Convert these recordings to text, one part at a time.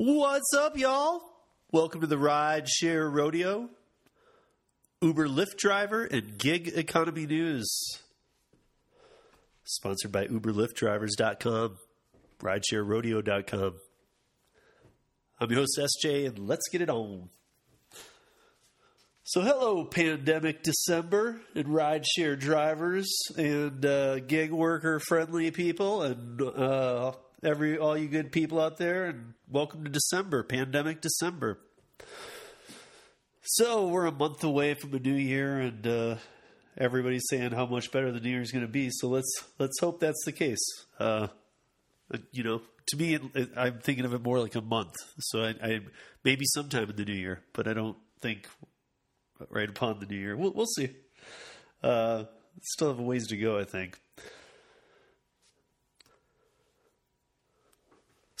What's up, y'all? Welcome to the Ride Share Rodeo. Uber Lyft driver and gig economy news. Sponsored by UberLiftDrivers.com, RideshareRodeo.com. I'm your host, SJ, and let's get it on. So, hello, pandemic December and rideshare drivers and uh, gig worker friendly people and uh, every all you good people out there, and welcome to December, pandemic December. So we're a month away from the new year, and uh, everybody's saying how much better the new year is going to be. So let's let's hope that's the case. Uh, you know, to me, it, it, I'm thinking of it more like a month. So I, I maybe sometime in the new year, but I don't think right upon the new year. We'll, we'll see. Uh, still have a ways to go, I think.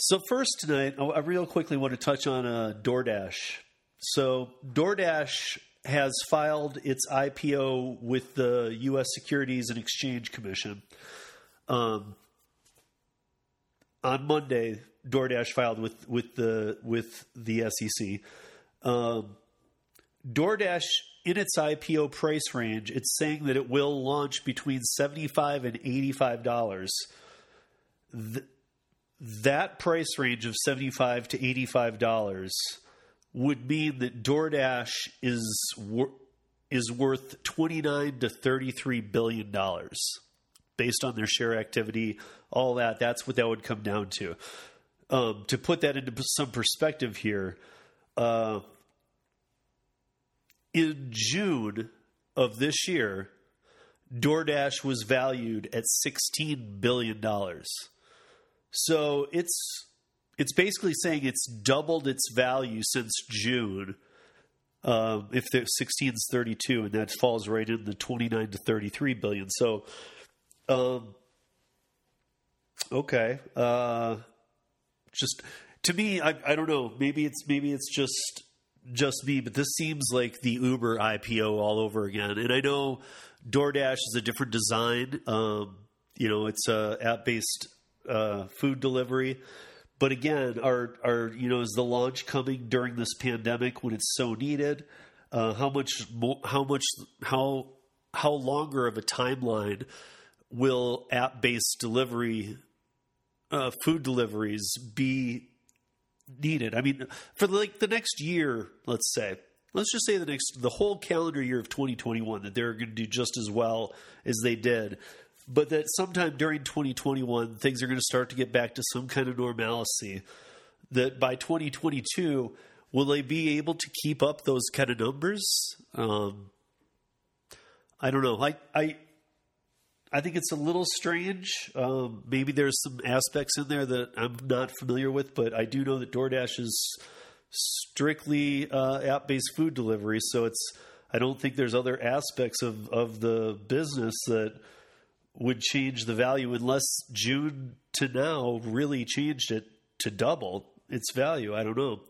So first tonight, I real quickly want to touch on uh, DoorDash. So DoorDash has filed its IPO with the U.S. Securities and Exchange Commission. Um, on Monday, DoorDash filed with with the with the SEC. Um, DoorDash in its IPO price range, it's saying that it will launch between seventy-five and eighty-five dollars. Th- that price range of 75 to eighty-five dollars would mean that DoorDash is wor- is worth twenty-nine to thirty-three billion dollars based on their share activity. All that that's what that would come down to. Um, to put that into some perspective here. Uh, in June of this year, DoorDash was valued at $16 billion. So it's it's basically saying it's doubled its value since June. Um, if the 16 is 32, and that falls right in the 29 to 33 billion. So, um, okay, uh, just to me, I, I don't know. Maybe it's maybe it's just just me, but this seems like the Uber IPO all over again. And I know DoorDash is a different design. Um, you know, it's a app based uh, food delivery. But again, are are you know is the launch coming during this pandemic when it's so needed? Uh, how much how much how how longer of a timeline will app based delivery uh, food deliveries be needed. I mean, for like the next year, let's say, let's just say the next the whole calendar year of 2021 that they're going to do just as well as they did but that sometime during 2021 things are going to start to get back to some kind of normalcy that by 2022 will they be able to keep up those kind of numbers um, i don't know i i I think it's a little strange. Um, maybe there's some aspects in there that I'm not familiar with, but I do know that DoorDash is strictly uh, app-based food delivery, so it's. I don't think there's other aspects of of the business that would change the value unless June to now really changed it to double its value. I don't know.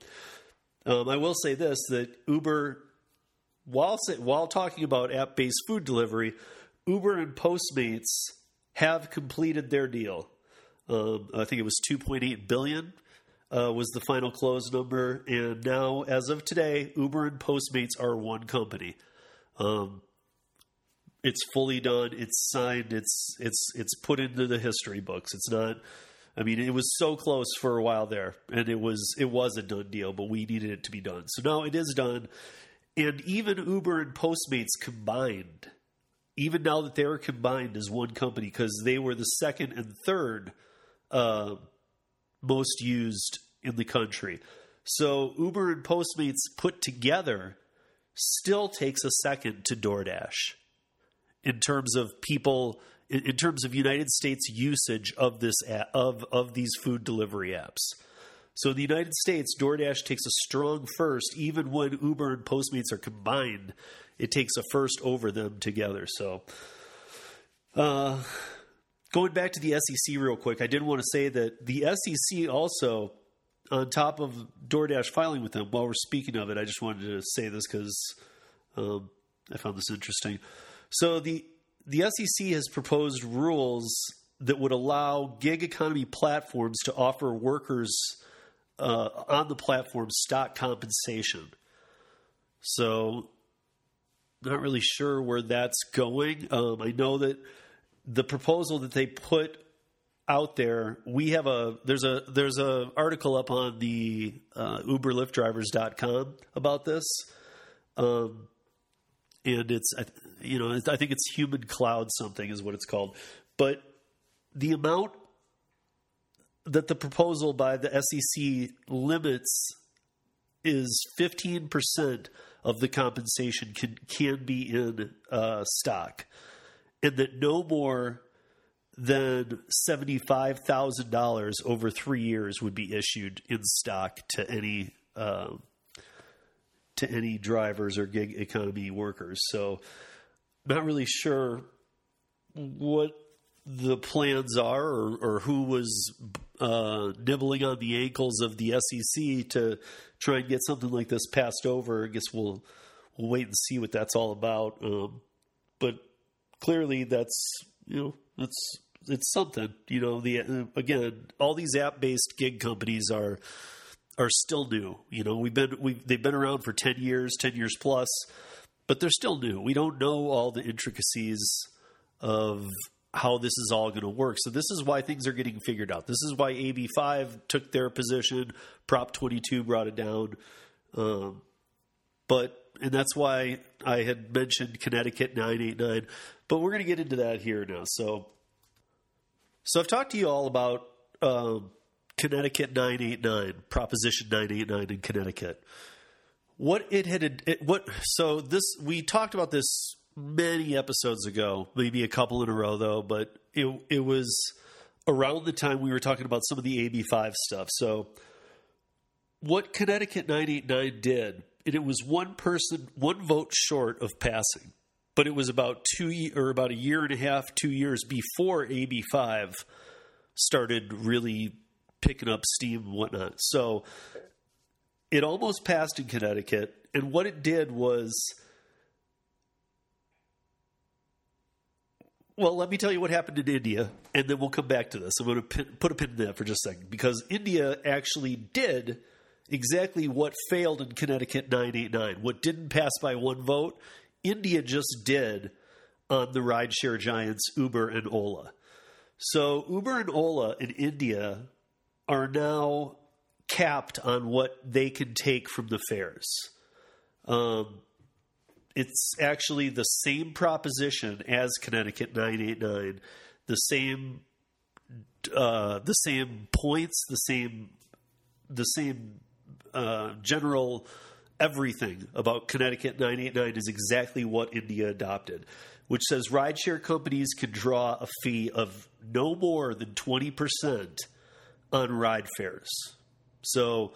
Um, I will say this: that Uber, while while talking about app-based food delivery Uber and Postmates have completed their deal. Um, I think it was 2.8 billion uh, was the final close number, and now, as of today, Uber and Postmates are one company. Um, it's fully done. It's signed. It's it's it's put into the history books. It's not. I mean, it was so close for a while there, and it was it was a done deal, but we needed it to be done. So now it is done, and even Uber and Postmates combined even now that they are combined as one company because they were the second and third uh, most used in the country. So Uber and Postmates put together still takes a second to DoorDash in terms of people in, terms of United States usage of this of of these food delivery apps. So in the United States, DoorDash takes a strong first, even when Uber and Postmates are combined it takes a first over them together. So, uh, going back to the SEC real quick, I did want to say that the SEC also, on top of DoorDash filing with them, while we're speaking of it, I just wanted to say this because um, I found this interesting. So the the SEC has proposed rules that would allow gig economy platforms to offer workers uh, on the platform stock compensation. So, not really sure where that's going. Um, I know that the proposal that they put out there, we have a there's a there's a article up on the uh, UberLiftDrivers.com about this, um, and it's you know I think it's Human Cloud something is what it's called, but the amount that the proposal by the SEC limits is 15% of the compensation can can be in uh, stock, and that no more than $75,000 over three years would be issued in stock to any uh, to any drivers or gig economy workers. So, not really sure what the plans are or, or who was uh, nibbling on the ankles of the SEC to try and get something like this passed over. I guess we'll we'll wait and see what that's all about. Um, but clearly, that's you know that's it's something. You know, the again, all these app based gig companies are are still new. You know, we've been we they've been around for ten years, ten years plus, but they're still new. We don't know all the intricacies of how this is all going to work. So this is why things are getting figured out. This is why AB5 took their position, Prop 22 brought it down. Um, but and that's why I had mentioned Connecticut 989. But we're going to get into that here now. So so I've talked to you all about um, Connecticut 989, Proposition 989 in Connecticut. What it had, it, what so this we talked about this many episodes ago, maybe a couple in a row though, but it it was around the time we were talking about some of the AB5 stuff. So what Connecticut 989 did, and it was one person, one vote short of passing but it was about two or about a year and a half, two years before AB5 started really picking up steam and whatnot. So it almost passed in Connecticut, and what it did was. Well, let me tell you what happened in India, and then we'll come back to this. I'm going to put a pin in that for just a second because India actually did exactly what failed in Connecticut 989. What didn't pass by one vote, India just did on the rideshare giants Uber and Ola. So Uber and Ola in India are now capped on what they can take from the fares. Um, it's actually the same proposition as Connecticut 989, the same uh, the same points, the same the same uh, general everything about Connecticut 989 is exactly what India adopted, which says rideshare companies can draw a fee of no more than 20% on ride fares. So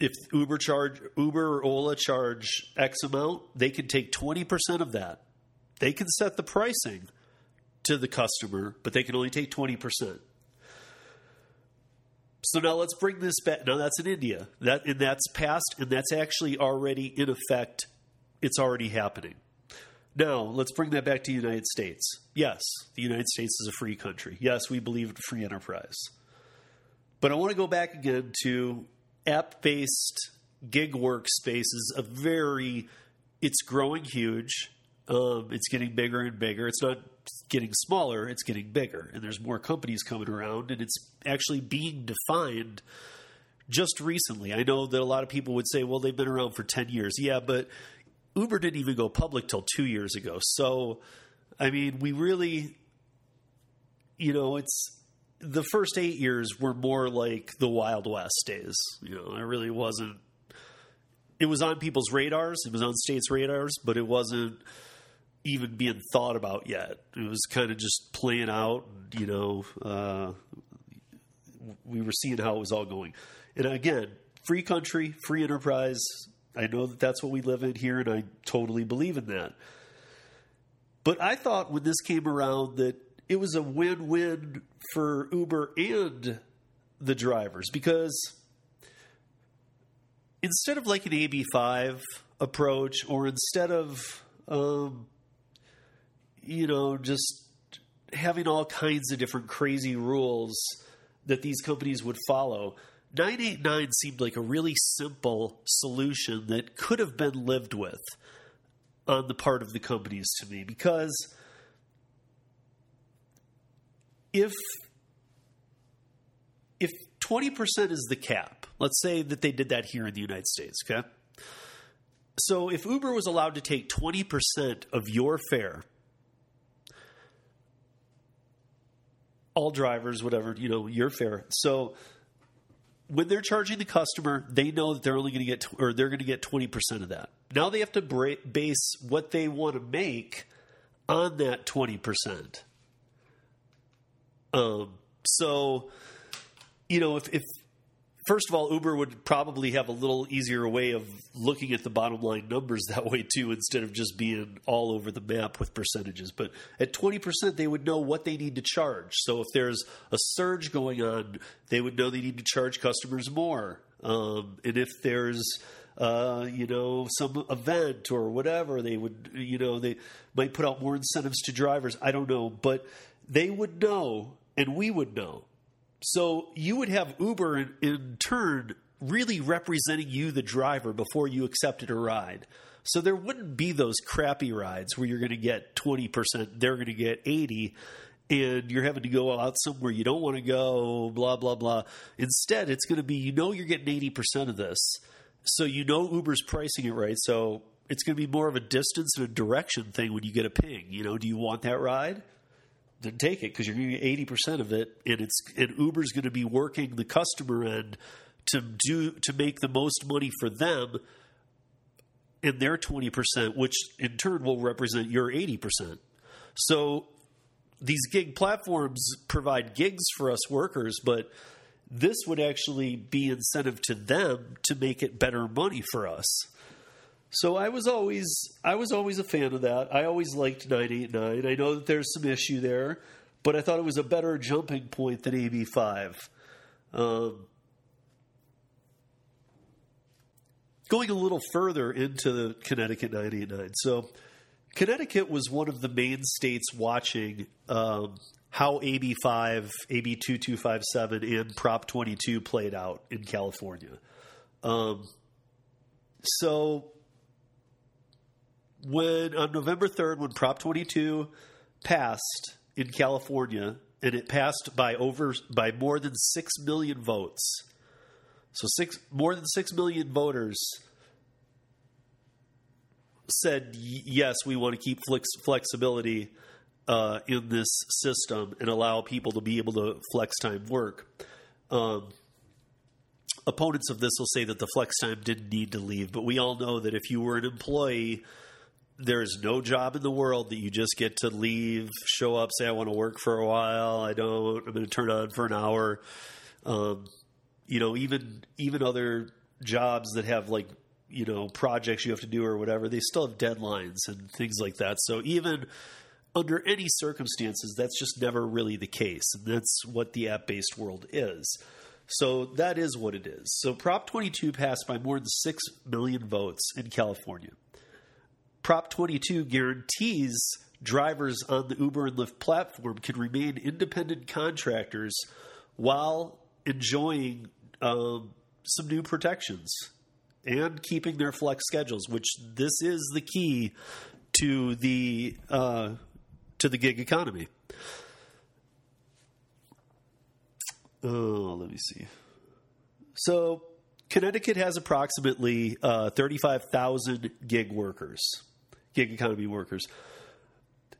if Uber charge Uber or Ola charge X amount, they can take 20% of that. They can set the pricing to the customer, but they can only take 20%. So now let's bring this back. Now that's in India. That and that's passed, and that's actually already in effect. It's already happening. Now let's bring that back to the United States. Yes, the United States is a free country. Yes, we believe in free enterprise. But I want to go back again to app-based gig workspaces. A very, it's growing huge. Um, it's getting bigger and bigger. It's not getting smaller, it's getting bigger, and there's more companies coming around, and it's actually being defined just recently. I know that a lot of people would say, well, they've been around for 10 years. Yeah, but Uber didn't even go public till two years ago. So, I mean, we really, you know, it's the first eight years were more like the Wild West days. You know, it really wasn't. It was on people's radars. It was on states' radars, but it wasn't even being thought about yet. It was kind of just playing out. You know, uh, we were seeing how it was all going. And again, free country, free enterprise. I know that that's what we live in here, and I totally believe in that. But I thought when this came around that it was a win win for Uber and the drivers because instead of like an AB5 approach, or instead of um, you know, just having all kinds of different crazy rules that these companies would follow. 989 seemed like a really simple solution that could have been lived with on the part of the companies to me because if if 20% is the cap, let's say that they did that here in the United States, okay? So if Uber was allowed to take 20% of your fare, all drivers, whatever, you know, your fare. So when they're charging the customer, they know that they're only going to get, or they're going to get 20% of that. Now they have to base what they want to make on that 20%. Um, so, you know, if, if first of all, Uber would probably have a little easier way of looking at the bottom line numbers that way too, instead of just being all over the map with percentages. But at 20%, they would know what they need to charge. So if there's a surge going on, they would know they need to charge customers more. Um, and if there's uh, you know, some event or whatever, they would, you know, they might put out more incentives to drivers. I don't know, but they would know, and we would know so you would have Uber in, in turn really representing you, the driver, before you accepted a ride. So there wouldn't be those crappy rides where you're going to get 20%, they're going to get 80 and you're having to go out somewhere you don't want to go, blah, blah, blah. Instead, it's going to be you know you're getting 80% of this. So you know Uber's pricing it right. So it's going to be more of a distance and a direction thing when you get a ping. You know, do you want that ride? Then take it because you're going to get eighty percent of it, and it's and Uber's going to be working the customer end to do to make the most money for them and their twenty percent, which in turn will represent your eighty percent. So these gig platforms provide gigs for us workers, but this would actually be incentive to them to make it better money for us. So I was always I was always a fan of that. I always liked 989. I know that there's some issue there, but I thought it was a better jumping point than AB5. Um, going a little further into the Connecticut 989. So Connecticut was one of the main states watching um, how AB5, AB 2257, and Prop 22 played out in California. Um, so when on November 3rd, when Prop 22 passed in California, and it passed by over by more than six million votes. So six more than six million voters said yes, we want to keep flex, flexibility uh, in this system and allow people to be able to flex time work. Um, opponents of this will say that the flex time didn't need to leave, but we all know that if you were an employee there is no job in the world that you just get to leave, show up, say I want to work for a while. I don't. I'm going to turn on for an hour. Um, you know, even even other jobs that have like you know projects you have to do or whatever, they still have deadlines and things like that. So even under any circumstances, that's just never really the case, and that's what the app based world is. So that is what it is. So Prop 22 passed by more than 6 million votes in California. Prop 22 guarantees drivers on the Uber and Lyft platform can remain independent contractors while enjoying um, some new protections and keeping their flex schedules, which this is the key to the uh, to the gig economy. Oh, let me see. So Connecticut has approximately uh, 35,000 gig workers gig economy workers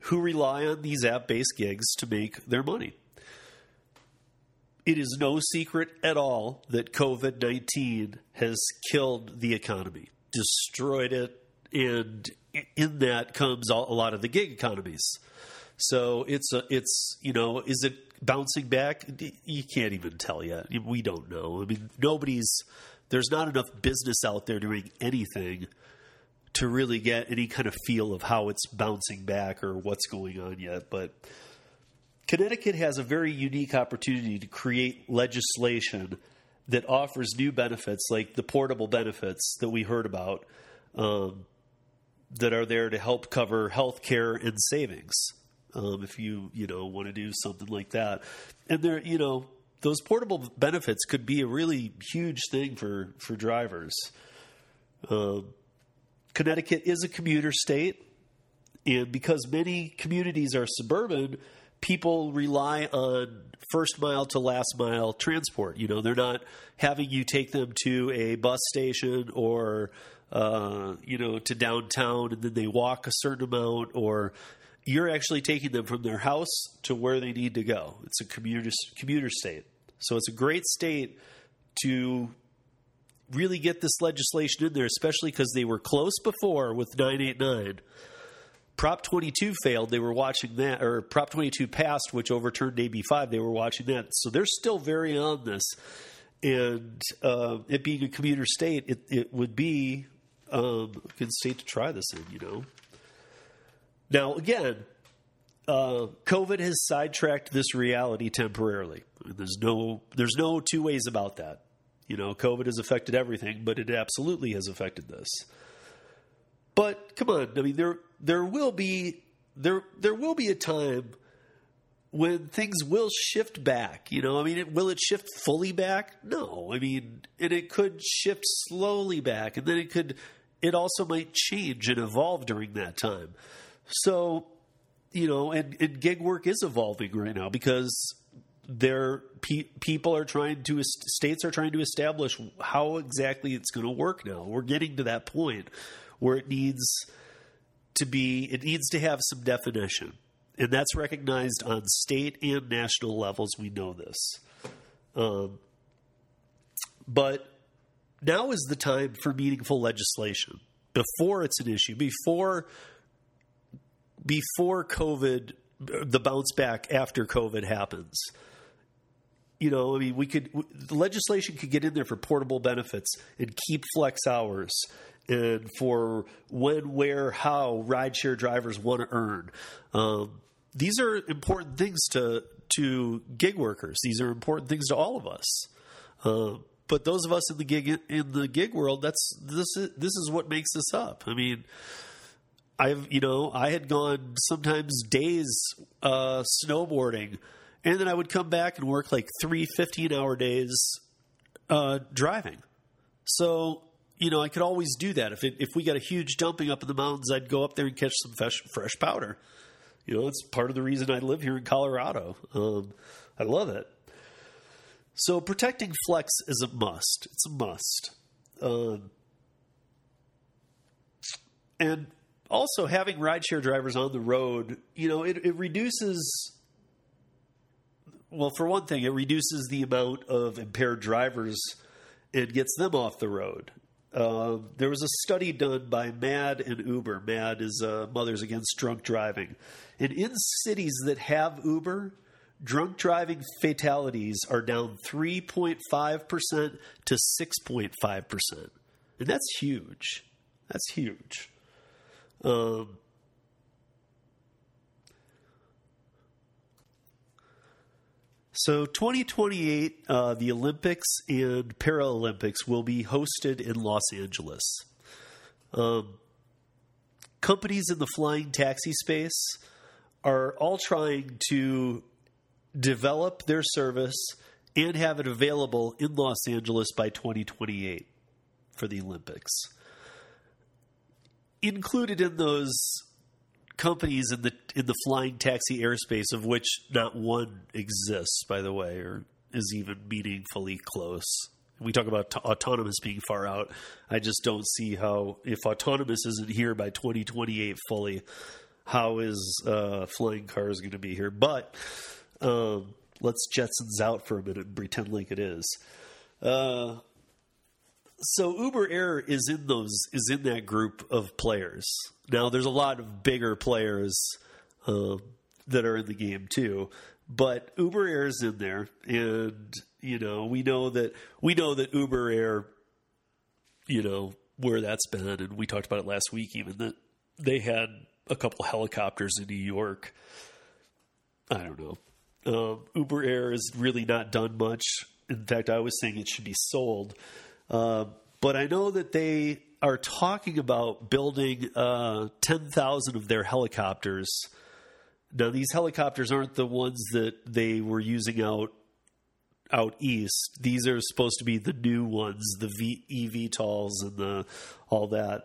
who rely on these app based gigs to make their money. It is no secret at all that COVID 19 has killed the economy, destroyed it, and in that comes a lot of the gig economies. So it's a, it's you know is it bouncing back? You can't even tell yet. We don't know. I mean, nobody's there's not enough business out there doing anything to really get any kind of feel of how it's bouncing back or what's going on yet. But Connecticut has a very unique opportunity to create legislation that offers new benefits, like the portable benefits that we heard about, um, that are there to help cover health care and savings. Um, if you you know want to do something like that, and there you know those portable benefits could be a really huge thing for for drivers. Um, Connecticut is a commuter state, and because many communities are suburban, people rely on first mile to last mile transport. You know, they're not having you take them to a bus station or uh, you know to downtown and then they walk a certain amount or you're actually taking them from their house to where they need to go. It's a commuter commuter state. So it's a great state to really get this legislation in there, especially because they were close before with 989. Prop 22 failed. They were watching that, or Prop 22 passed, which overturned AB5. They were watching that. So they're still very on this. And uh, it being a commuter state, it, it would be um, a good state to try this in, you know. Now, again, uh, COVID has sidetracked this reality temporarily. There's no there's no two ways about that. You know, COVID has affected everything, but it absolutely has affected this. But come on, I mean there there will be there there will be a time when things will shift back. You know, I mean, it, will it shift fully back? No, I mean, and it could shift slowly back, and then it could. It also might change and evolve during that time. So, you know, and, and gig work is evolving right now because there pe- people are trying to states are trying to establish how exactly it's going to work now. We're getting to that point where it needs to be it needs to have some definition. And that's recognized on state and national levels. We know this. Um, but now is the time for meaningful legislation before it's an issue, before before COVID, the bounce back after COVID happens. You know, I mean, we could the legislation could get in there for portable benefits and keep flex hours and for when, where, how rideshare drivers want to earn. Um, these are important things to to gig workers. These are important things to all of us. Uh, but those of us in the gig in the gig world, that's this is this is what makes us up. I mean, I've you know I had gone sometimes days uh, snowboarding, and then I would come back and work like three 15 hour days uh, driving. So you know I could always do that. If it, if we got a huge dumping up in the mountains, I'd go up there and catch some fresh, fresh powder. You know, it's part of the reason I live here in Colorado. Um, I love it. So protecting flex is a must. It's a must. Um, and also having rideshare drivers on the road, you know, it, it reduces. Well, for one thing, it reduces the amount of impaired drivers and gets them off the road. Uh, there was a study done by MADD and Uber. MADD is uh, Mothers Against Drunk Driving. And in cities that have Uber, drunk driving fatalities are down 3.5% to 6.5%. And that's huge. That's huge. Um, so 2028, uh, the Olympics and Paralympics will be hosted in Los Angeles. Um, companies in the flying taxi space are all trying to develop their service and have it available in Los Angeles by 2028 for the Olympics included in those companies in the in the flying taxi airspace, of which not one exists, by the way, or is even meaningfully close. We talk about t- autonomous being far out. I just don't see how, if autonomous isn't here by 2028 fully, how is uh, flying cars going to be here? But um, let's Jetsons out for a minute and pretend like it is. Uh, so Uber Air is in those is in that group of players. Now there's a lot of bigger players uh, that are in the game too, but Uber Air is in there, and you know we know that we know that Uber Air, you know where that's been, and we talked about it last week. Even that they had a couple helicopters in New York. I don't know. Um, Uber Air has really not done much. In fact, I was saying it should be sold uh, but I know that they are talking about building uh, 10,000 of their helicopters. Now, these helicopters aren't the ones that they were using out out east. These are supposed to be the new ones, the v, eVTOLs and the all that.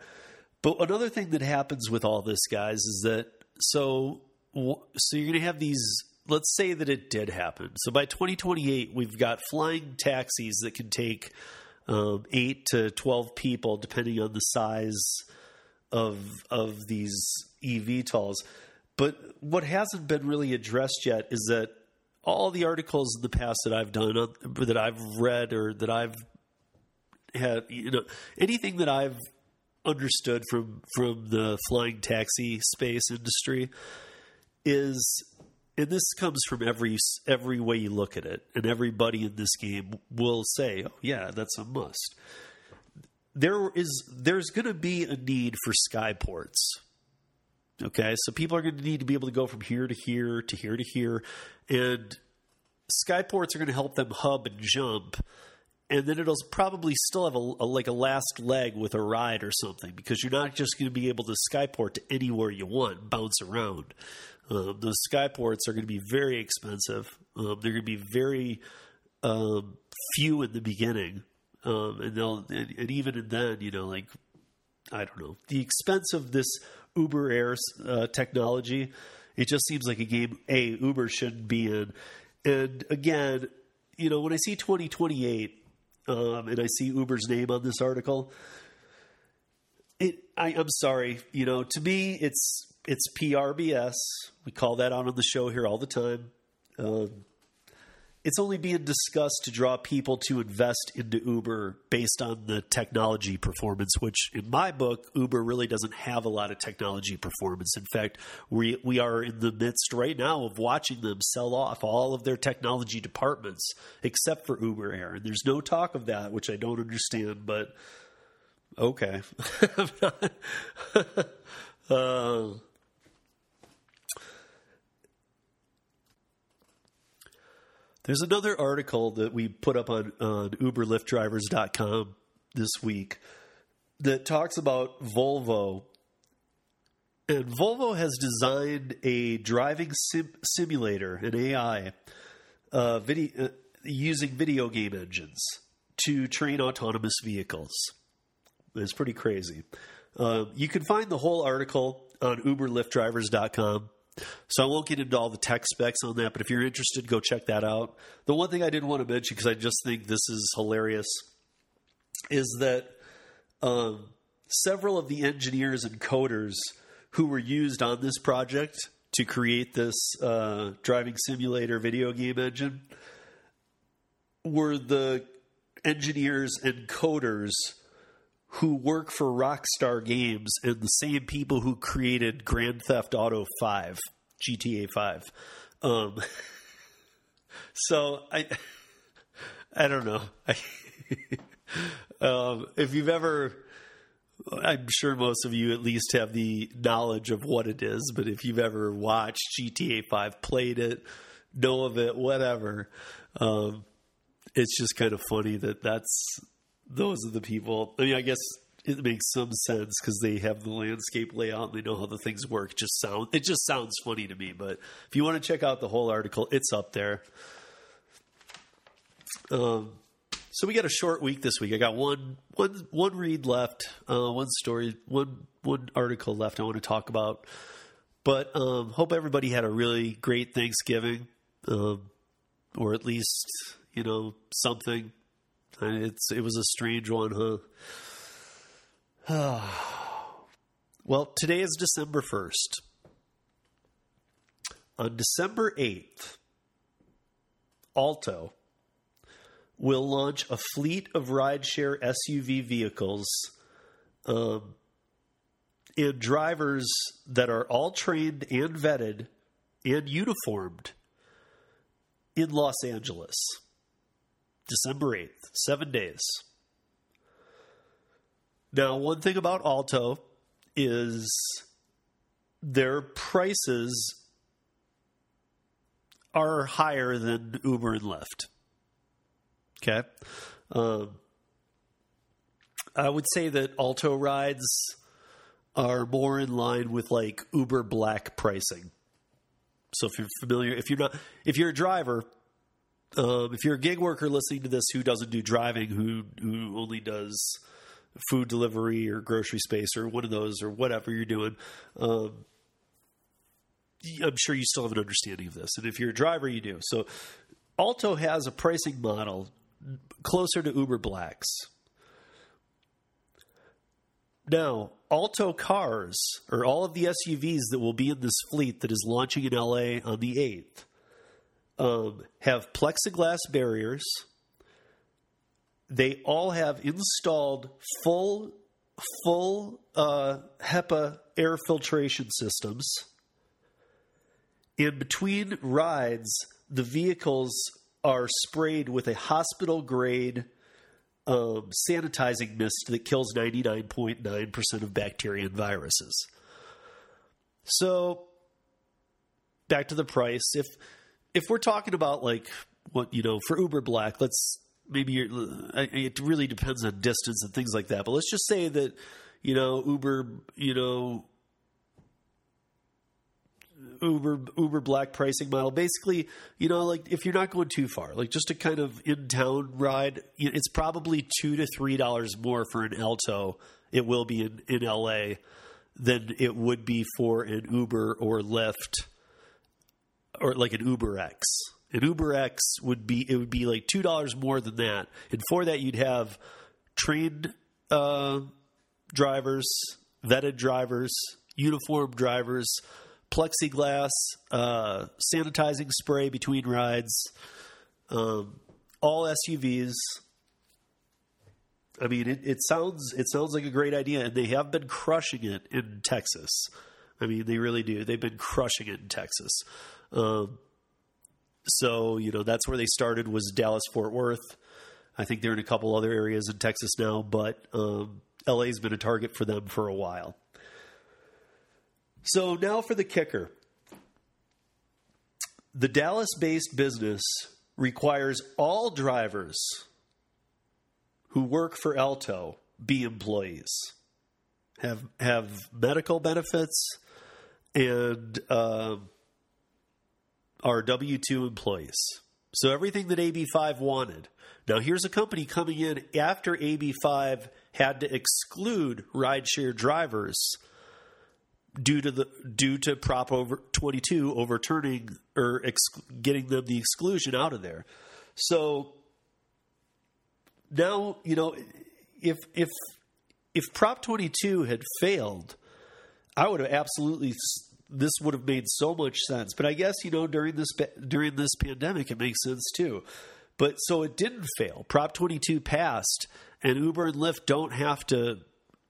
But another thing that happens with all this, guys, is that so so you're going to have these. Let's say that it did happen. So by 2028, we've got flying taxis that can take um, eight to 12 people, depending on the size of of these eVTOLs. But what hasn't been really addressed yet is that all the articles in the past that I've done, that I've read, or that I've had, you know, anything that I've understood from from the flying taxi space industry is and this comes from every every way you look at it. And everybody in this game will say oh yeah that's a must. There is there's going to be a need for skyports okay? So people are going to need to be able to go from here to here to here to here. And skyports are going to help them hub and jump. And then it'll probably still have a, a, like a last leg with a ride or something because you're not just going to be able to skyport to anywhere you want, bounce around. Um, those skyports are going to be very expensive. Um, they're going to be very um, few in the beginning, um, and they'll and, and, even then, you know, like I don't know, the expense of this Uber Air uh, technology. It just seems like a game a Uber shouldn't be in. And again, you know, when I see 2028 um, and I see Uber's name on this article. It, I, am sorry, you know, to me, it's it's PRBS. We call that out on the show here all the time. Um, it's only being discussed to draw people to invest into Uber based on the technology performance, which in my book, Uber really doesn't have a lot of technology performance. In fact, we, we are in the midst right now of watching them sell off all of their technology departments except for Uber Air. And there's no talk of that, which I don't understand, but okay. uh, There's another article that we put up on, on UberLiftDrivers.com this week that talks about Volvo. And Volvo has designed a driving sim- simulator, an AI, uh, video, uh, using video game engines to train autonomous vehicles. It's pretty crazy. Uh, you can find the whole article on UberLiftDrivers.com. So I won't get into all the tech specs on that, but if you're interested, go check that out. The one thing I didn't want to mention because I just think this is hilarious is that um, several of the engineers and coders who were used on this project to create this uh, driving simulator video game engine were the engineers and coders who work for Rockstar Games and the same people who created Grand Theft Auto 5, GTA 5. Um, so I I don't know. um, if you've ever I'm sure most of you at least have the knowledge of what it is, but if you've ever watched GTA 5, played it, know of it, whatever, um, it's just kind of funny that that's those are the people. I mean, I guess it makes some sense because they have the landscape layout and they know how the things work. Just sound it just sounds funny to me. But if you want to check out the whole article, it's up there. Um, so we got a short week this week. I got one one one read left, uh, one story, one one article left. I want to talk about. But um, hope everybody had a really great Thanksgiving, um, or at least you know something it's it was a strange one, huh? well, today is December first. On December eighth, Alto will launch a fleet of rideshare SUV vehicles um, and drivers that are all trained and vetted and uniformed in Los Angeles. December 8th, seven days. Now, one thing about Alto is their prices are higher than Uber and Lyft. Okay. Um, I would say that Alto rides are more in line with like Uber Black pricing. So if you're familiar, if you're not, if you're a driver Um, if you're a gig worker listening to this who doesn't do driving, who who only does food delivery or grocery space or one of those or whatever you're doing, um, I'm sure you still have an understanding of this. And if you're a driver, you do. So Alto has a pricing model closer to Uber Blacks. Now, Alto cars, or all of the SUVs that will be in this fleet that is launching in LA on the 8th, um, have plexiglass barriers. They all have installed full, full uh, HEPA air filtration systems. In between rides, the vehicles are sprayed with a hospital grade um, sanitizing mist that kills 99.9% of bacteria and viruses. So, back to the price. If if we're talking about like what you know for Uber Black, let's maybe it really depends on distance and things like that. But let's just say that you know Uber, you know Uber Uber Black pricing model. Basically, you know, like if you're not going too far, like just a kind of in town ride, it's probably two to three dollars more for an Alto. It will be in in LA than it would be for an Uber or Lyft or like an Uber X. An Uber X would be it would be like two dollars more than that, and for that you'd have trained uh, drivers, vetted drivers, uniformed drivers plexiglass, uh, sanitizing spray between rides, um, all SUVs. I mean, it, it, sounds it sounds like a great idea, and they have been crushing it in Texas. I mean, they really do. They've been crushing it in Texas. Um, so you know that's where they started was Dallas Fort Worth. I think they're in a couple other areas in Texas now, but um, LA's been a target for them for a while. So now for the kicker. The Dallas based business requires all drivers who work for Alto be employees, have have medical benefits, and uh, are W two employees. So everything that AB5 wanted. Now here's a company coming in after AB5 had to exclude rideshare drivers due to the due to Prop over 22 overturning or ex, getting them the exclusion out of there. So now you know if if if Prop 22 had failed, I would have absolutely this would have made so much sense. But I guess you know during this during this pandemic, it makes sense too. But so it didn't fail. Prop 22 passed, and Uber and Lyft don't have to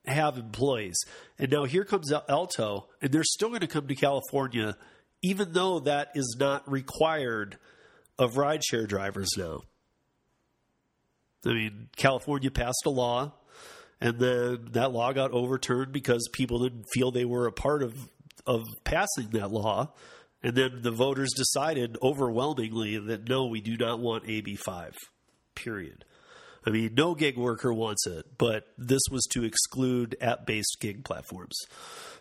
have employees. And now here comes Alto, and they're still going to come to California, even though that is not required of rideshare drivers now. I mean, California passed a law, and then that law got overturned because people didn't feel they were a part of of passing that law. And then the voters decided overwhelmingly that no, we do not want AB five. Period. I mean, no gig worker wants it, but this was to exclude app based gig platforms.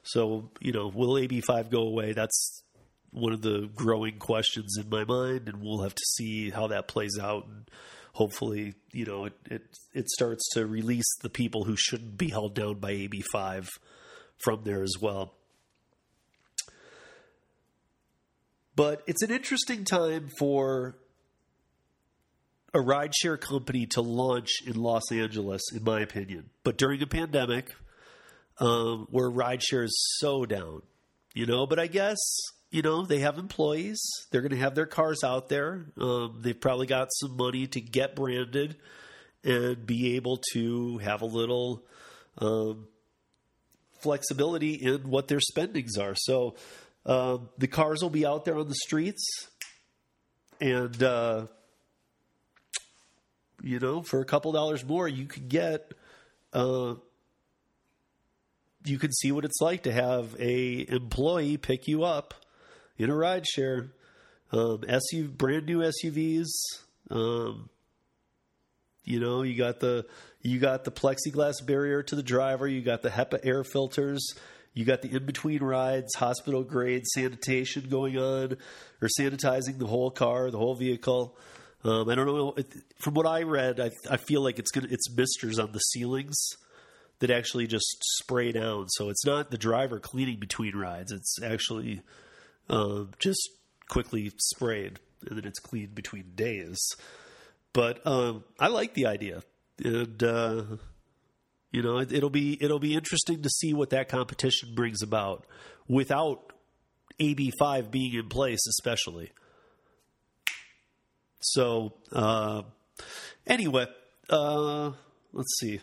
So, you know, will AB5 go away? That's one of the growing questions in my mind, and we'll have to see how that plays out. And hopefully, you know, it, it, it starts to release the people who shouldn't be held down by AB5 from there as well. But it's an interesting time for a rideshare company to launch in Los Angeles, in my opinion. But during a pandemic, um, where rideshare is so down, you know. But I guess you know they have employees; they're going to have their cars out there. Um, they've probably got some money to get branded and be able to have a little um, flexibility in what their spendings are. So um, the cars will be out there on the streets, and uh, you know, for a couple dollars more, you could get, uh, you can see what it's like to have a employee pick you up in a ride share. Um, SUV, brand new SUVs. Um, you know, you got the you got the plexiglass barrier to the driver. You got the HEPA air filters. You got the in between rides, hospital grade sanitation going on, or sanitizing the whole car, the whole vehicle. Um, I don't know. From what I read, I, I feel like it's gonna it's misters on the ceilings that actually just spray down. So it's not the driver cleaning between rides. It's actually uh, just quickly sprayed, and then it's cleaned between days. But um, I like the idea, and uh, you know it, it'll be it'll be interesting to see what that competition brings about without AB five being in place, especially. So uh, anyway, uh, let's see.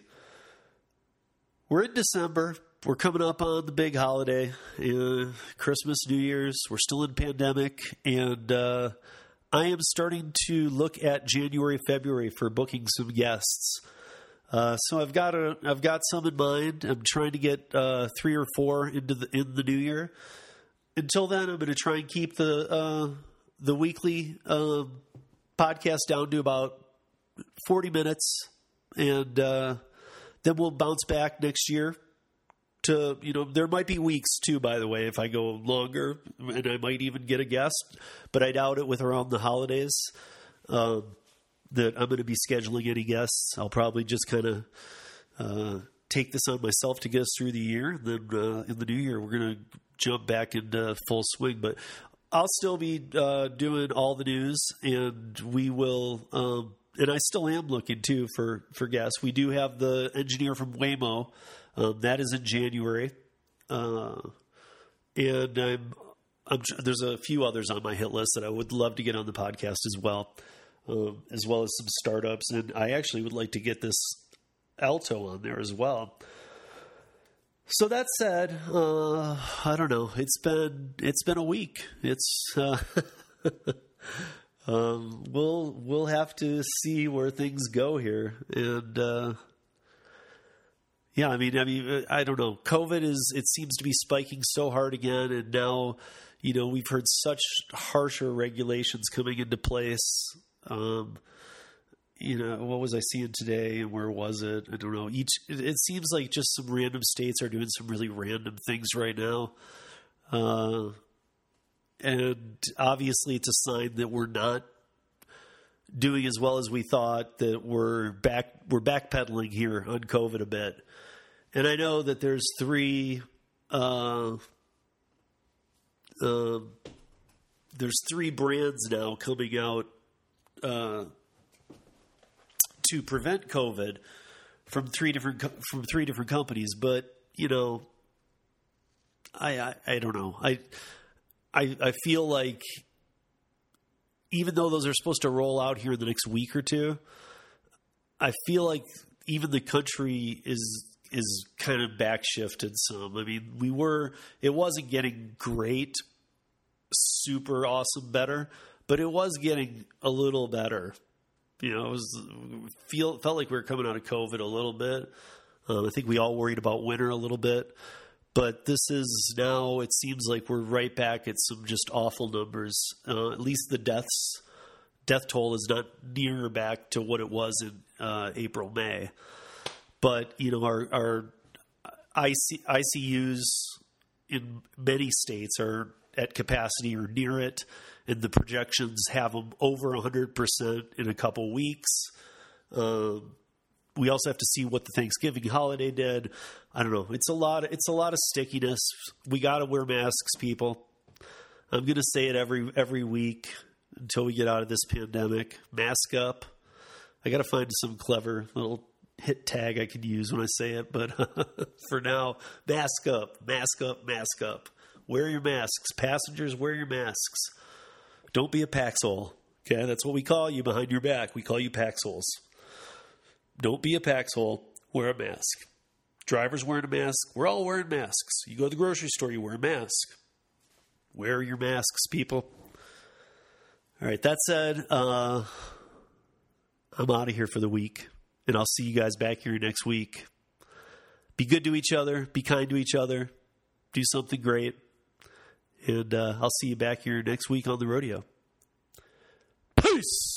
We're in December. We're coming up on the big holiday, uh, Christmas, New Year's. We're still in pandemic, and uh, I am starting to look at January, February for booking some guests. Uh, so I've got a, I've got some in mind. I'm trying to get uh, three or four into the in the new year. Until then, I'm going to try and keep the uh, the weekly um, podcast down to about 40 minutes, and uh, then we'll bounce back next year. To you know, there might be weeks too. By the way, if I go longer, and I might even get a guest, but I doubt it with around the holidays. Um, that I'm going to be scheduling any guests. I'll probably just kind of uh, take this on myself to get us through the year. And then uh, in the new year, we're going to jump back into full swing. But I'll still be uh, doing all the news, and we will. Um, and I still am looking too for for guests. We do have the engineer from Waymo. Um, that is in January, uh, and I'm, I'm, there's a few others on my hit list that I would love to get on the podcast as well, um, as well as some startups. And I actually would like to get this Alto on there as well. So that said, uh, I don't know. It's been it's been a week. It's uh, um, we'll we'll have to see where things go here, and uh, yeah, I mean, I mean, I don't know. COVID is it seems to be spiking so hard again, and now you know we've heard such harsher regulations coming into place. Um, you know, what was I seeing today and where was it? I don't know. Each it, it seems like just some random states are doing some really random things right now. Uh, and obviously it's a sign that we're not doing as well as we thought that we're back we're backpedaling here on COVID a bit. And I know that there's three uh, uh, there's three brands now coming out uh, to prevent COVID from three different from three different companies. But you know, I I, I don't know. I I I feel like even though those are supposed to roll out here in the next week or two, I feel like even the country is is kind of backshifted some. I mean, we were it wasn't getting great, super awesome better, but it was getting a little better you know, it was feel felt like we were coming out of COVID a little bit. Um, I think we all worried about winter a little bit, but this is now. It seems like we're right back at some just awful numbers. Uh, at least the deaths death toll is not near back to what it was in uh, April May. But you know, our our IC, ICUs in many states are at capacity or near it and the projections have them over 100% in a couple weeks. Um, we also have to see what the Thanksgiving holiday did. I don't know. It's a lot. Of, it's a lot of stickiness. We got to wear masks, people. I'm going to say it every every week until we get out of this pandemic. Mask up. I got to find some clever little hit tag I could use when I say it, but for now, mask up, mask up, mask up. Wear your masks. Passengers, wear your masks. Don't be a paxhole. Okay, that's what we call you behind your back. We call you paxholes. Don't be a paxhole. Wear a mask. Drivers wearing a mask. We're all wearing masks. You go to the grocery store, you wear a mask. Wear your masks, people. All right, that said, uh, I'm out of here for the week, and I'll see you guys back here next week. Be good to each other, be kind to each other, do something great. And uh, I'll see you back here next week on the rodeo. Peace.